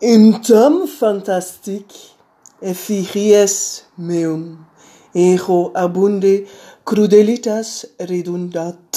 Im tam fantastic effigies meum, ego abunde crudelitas redundat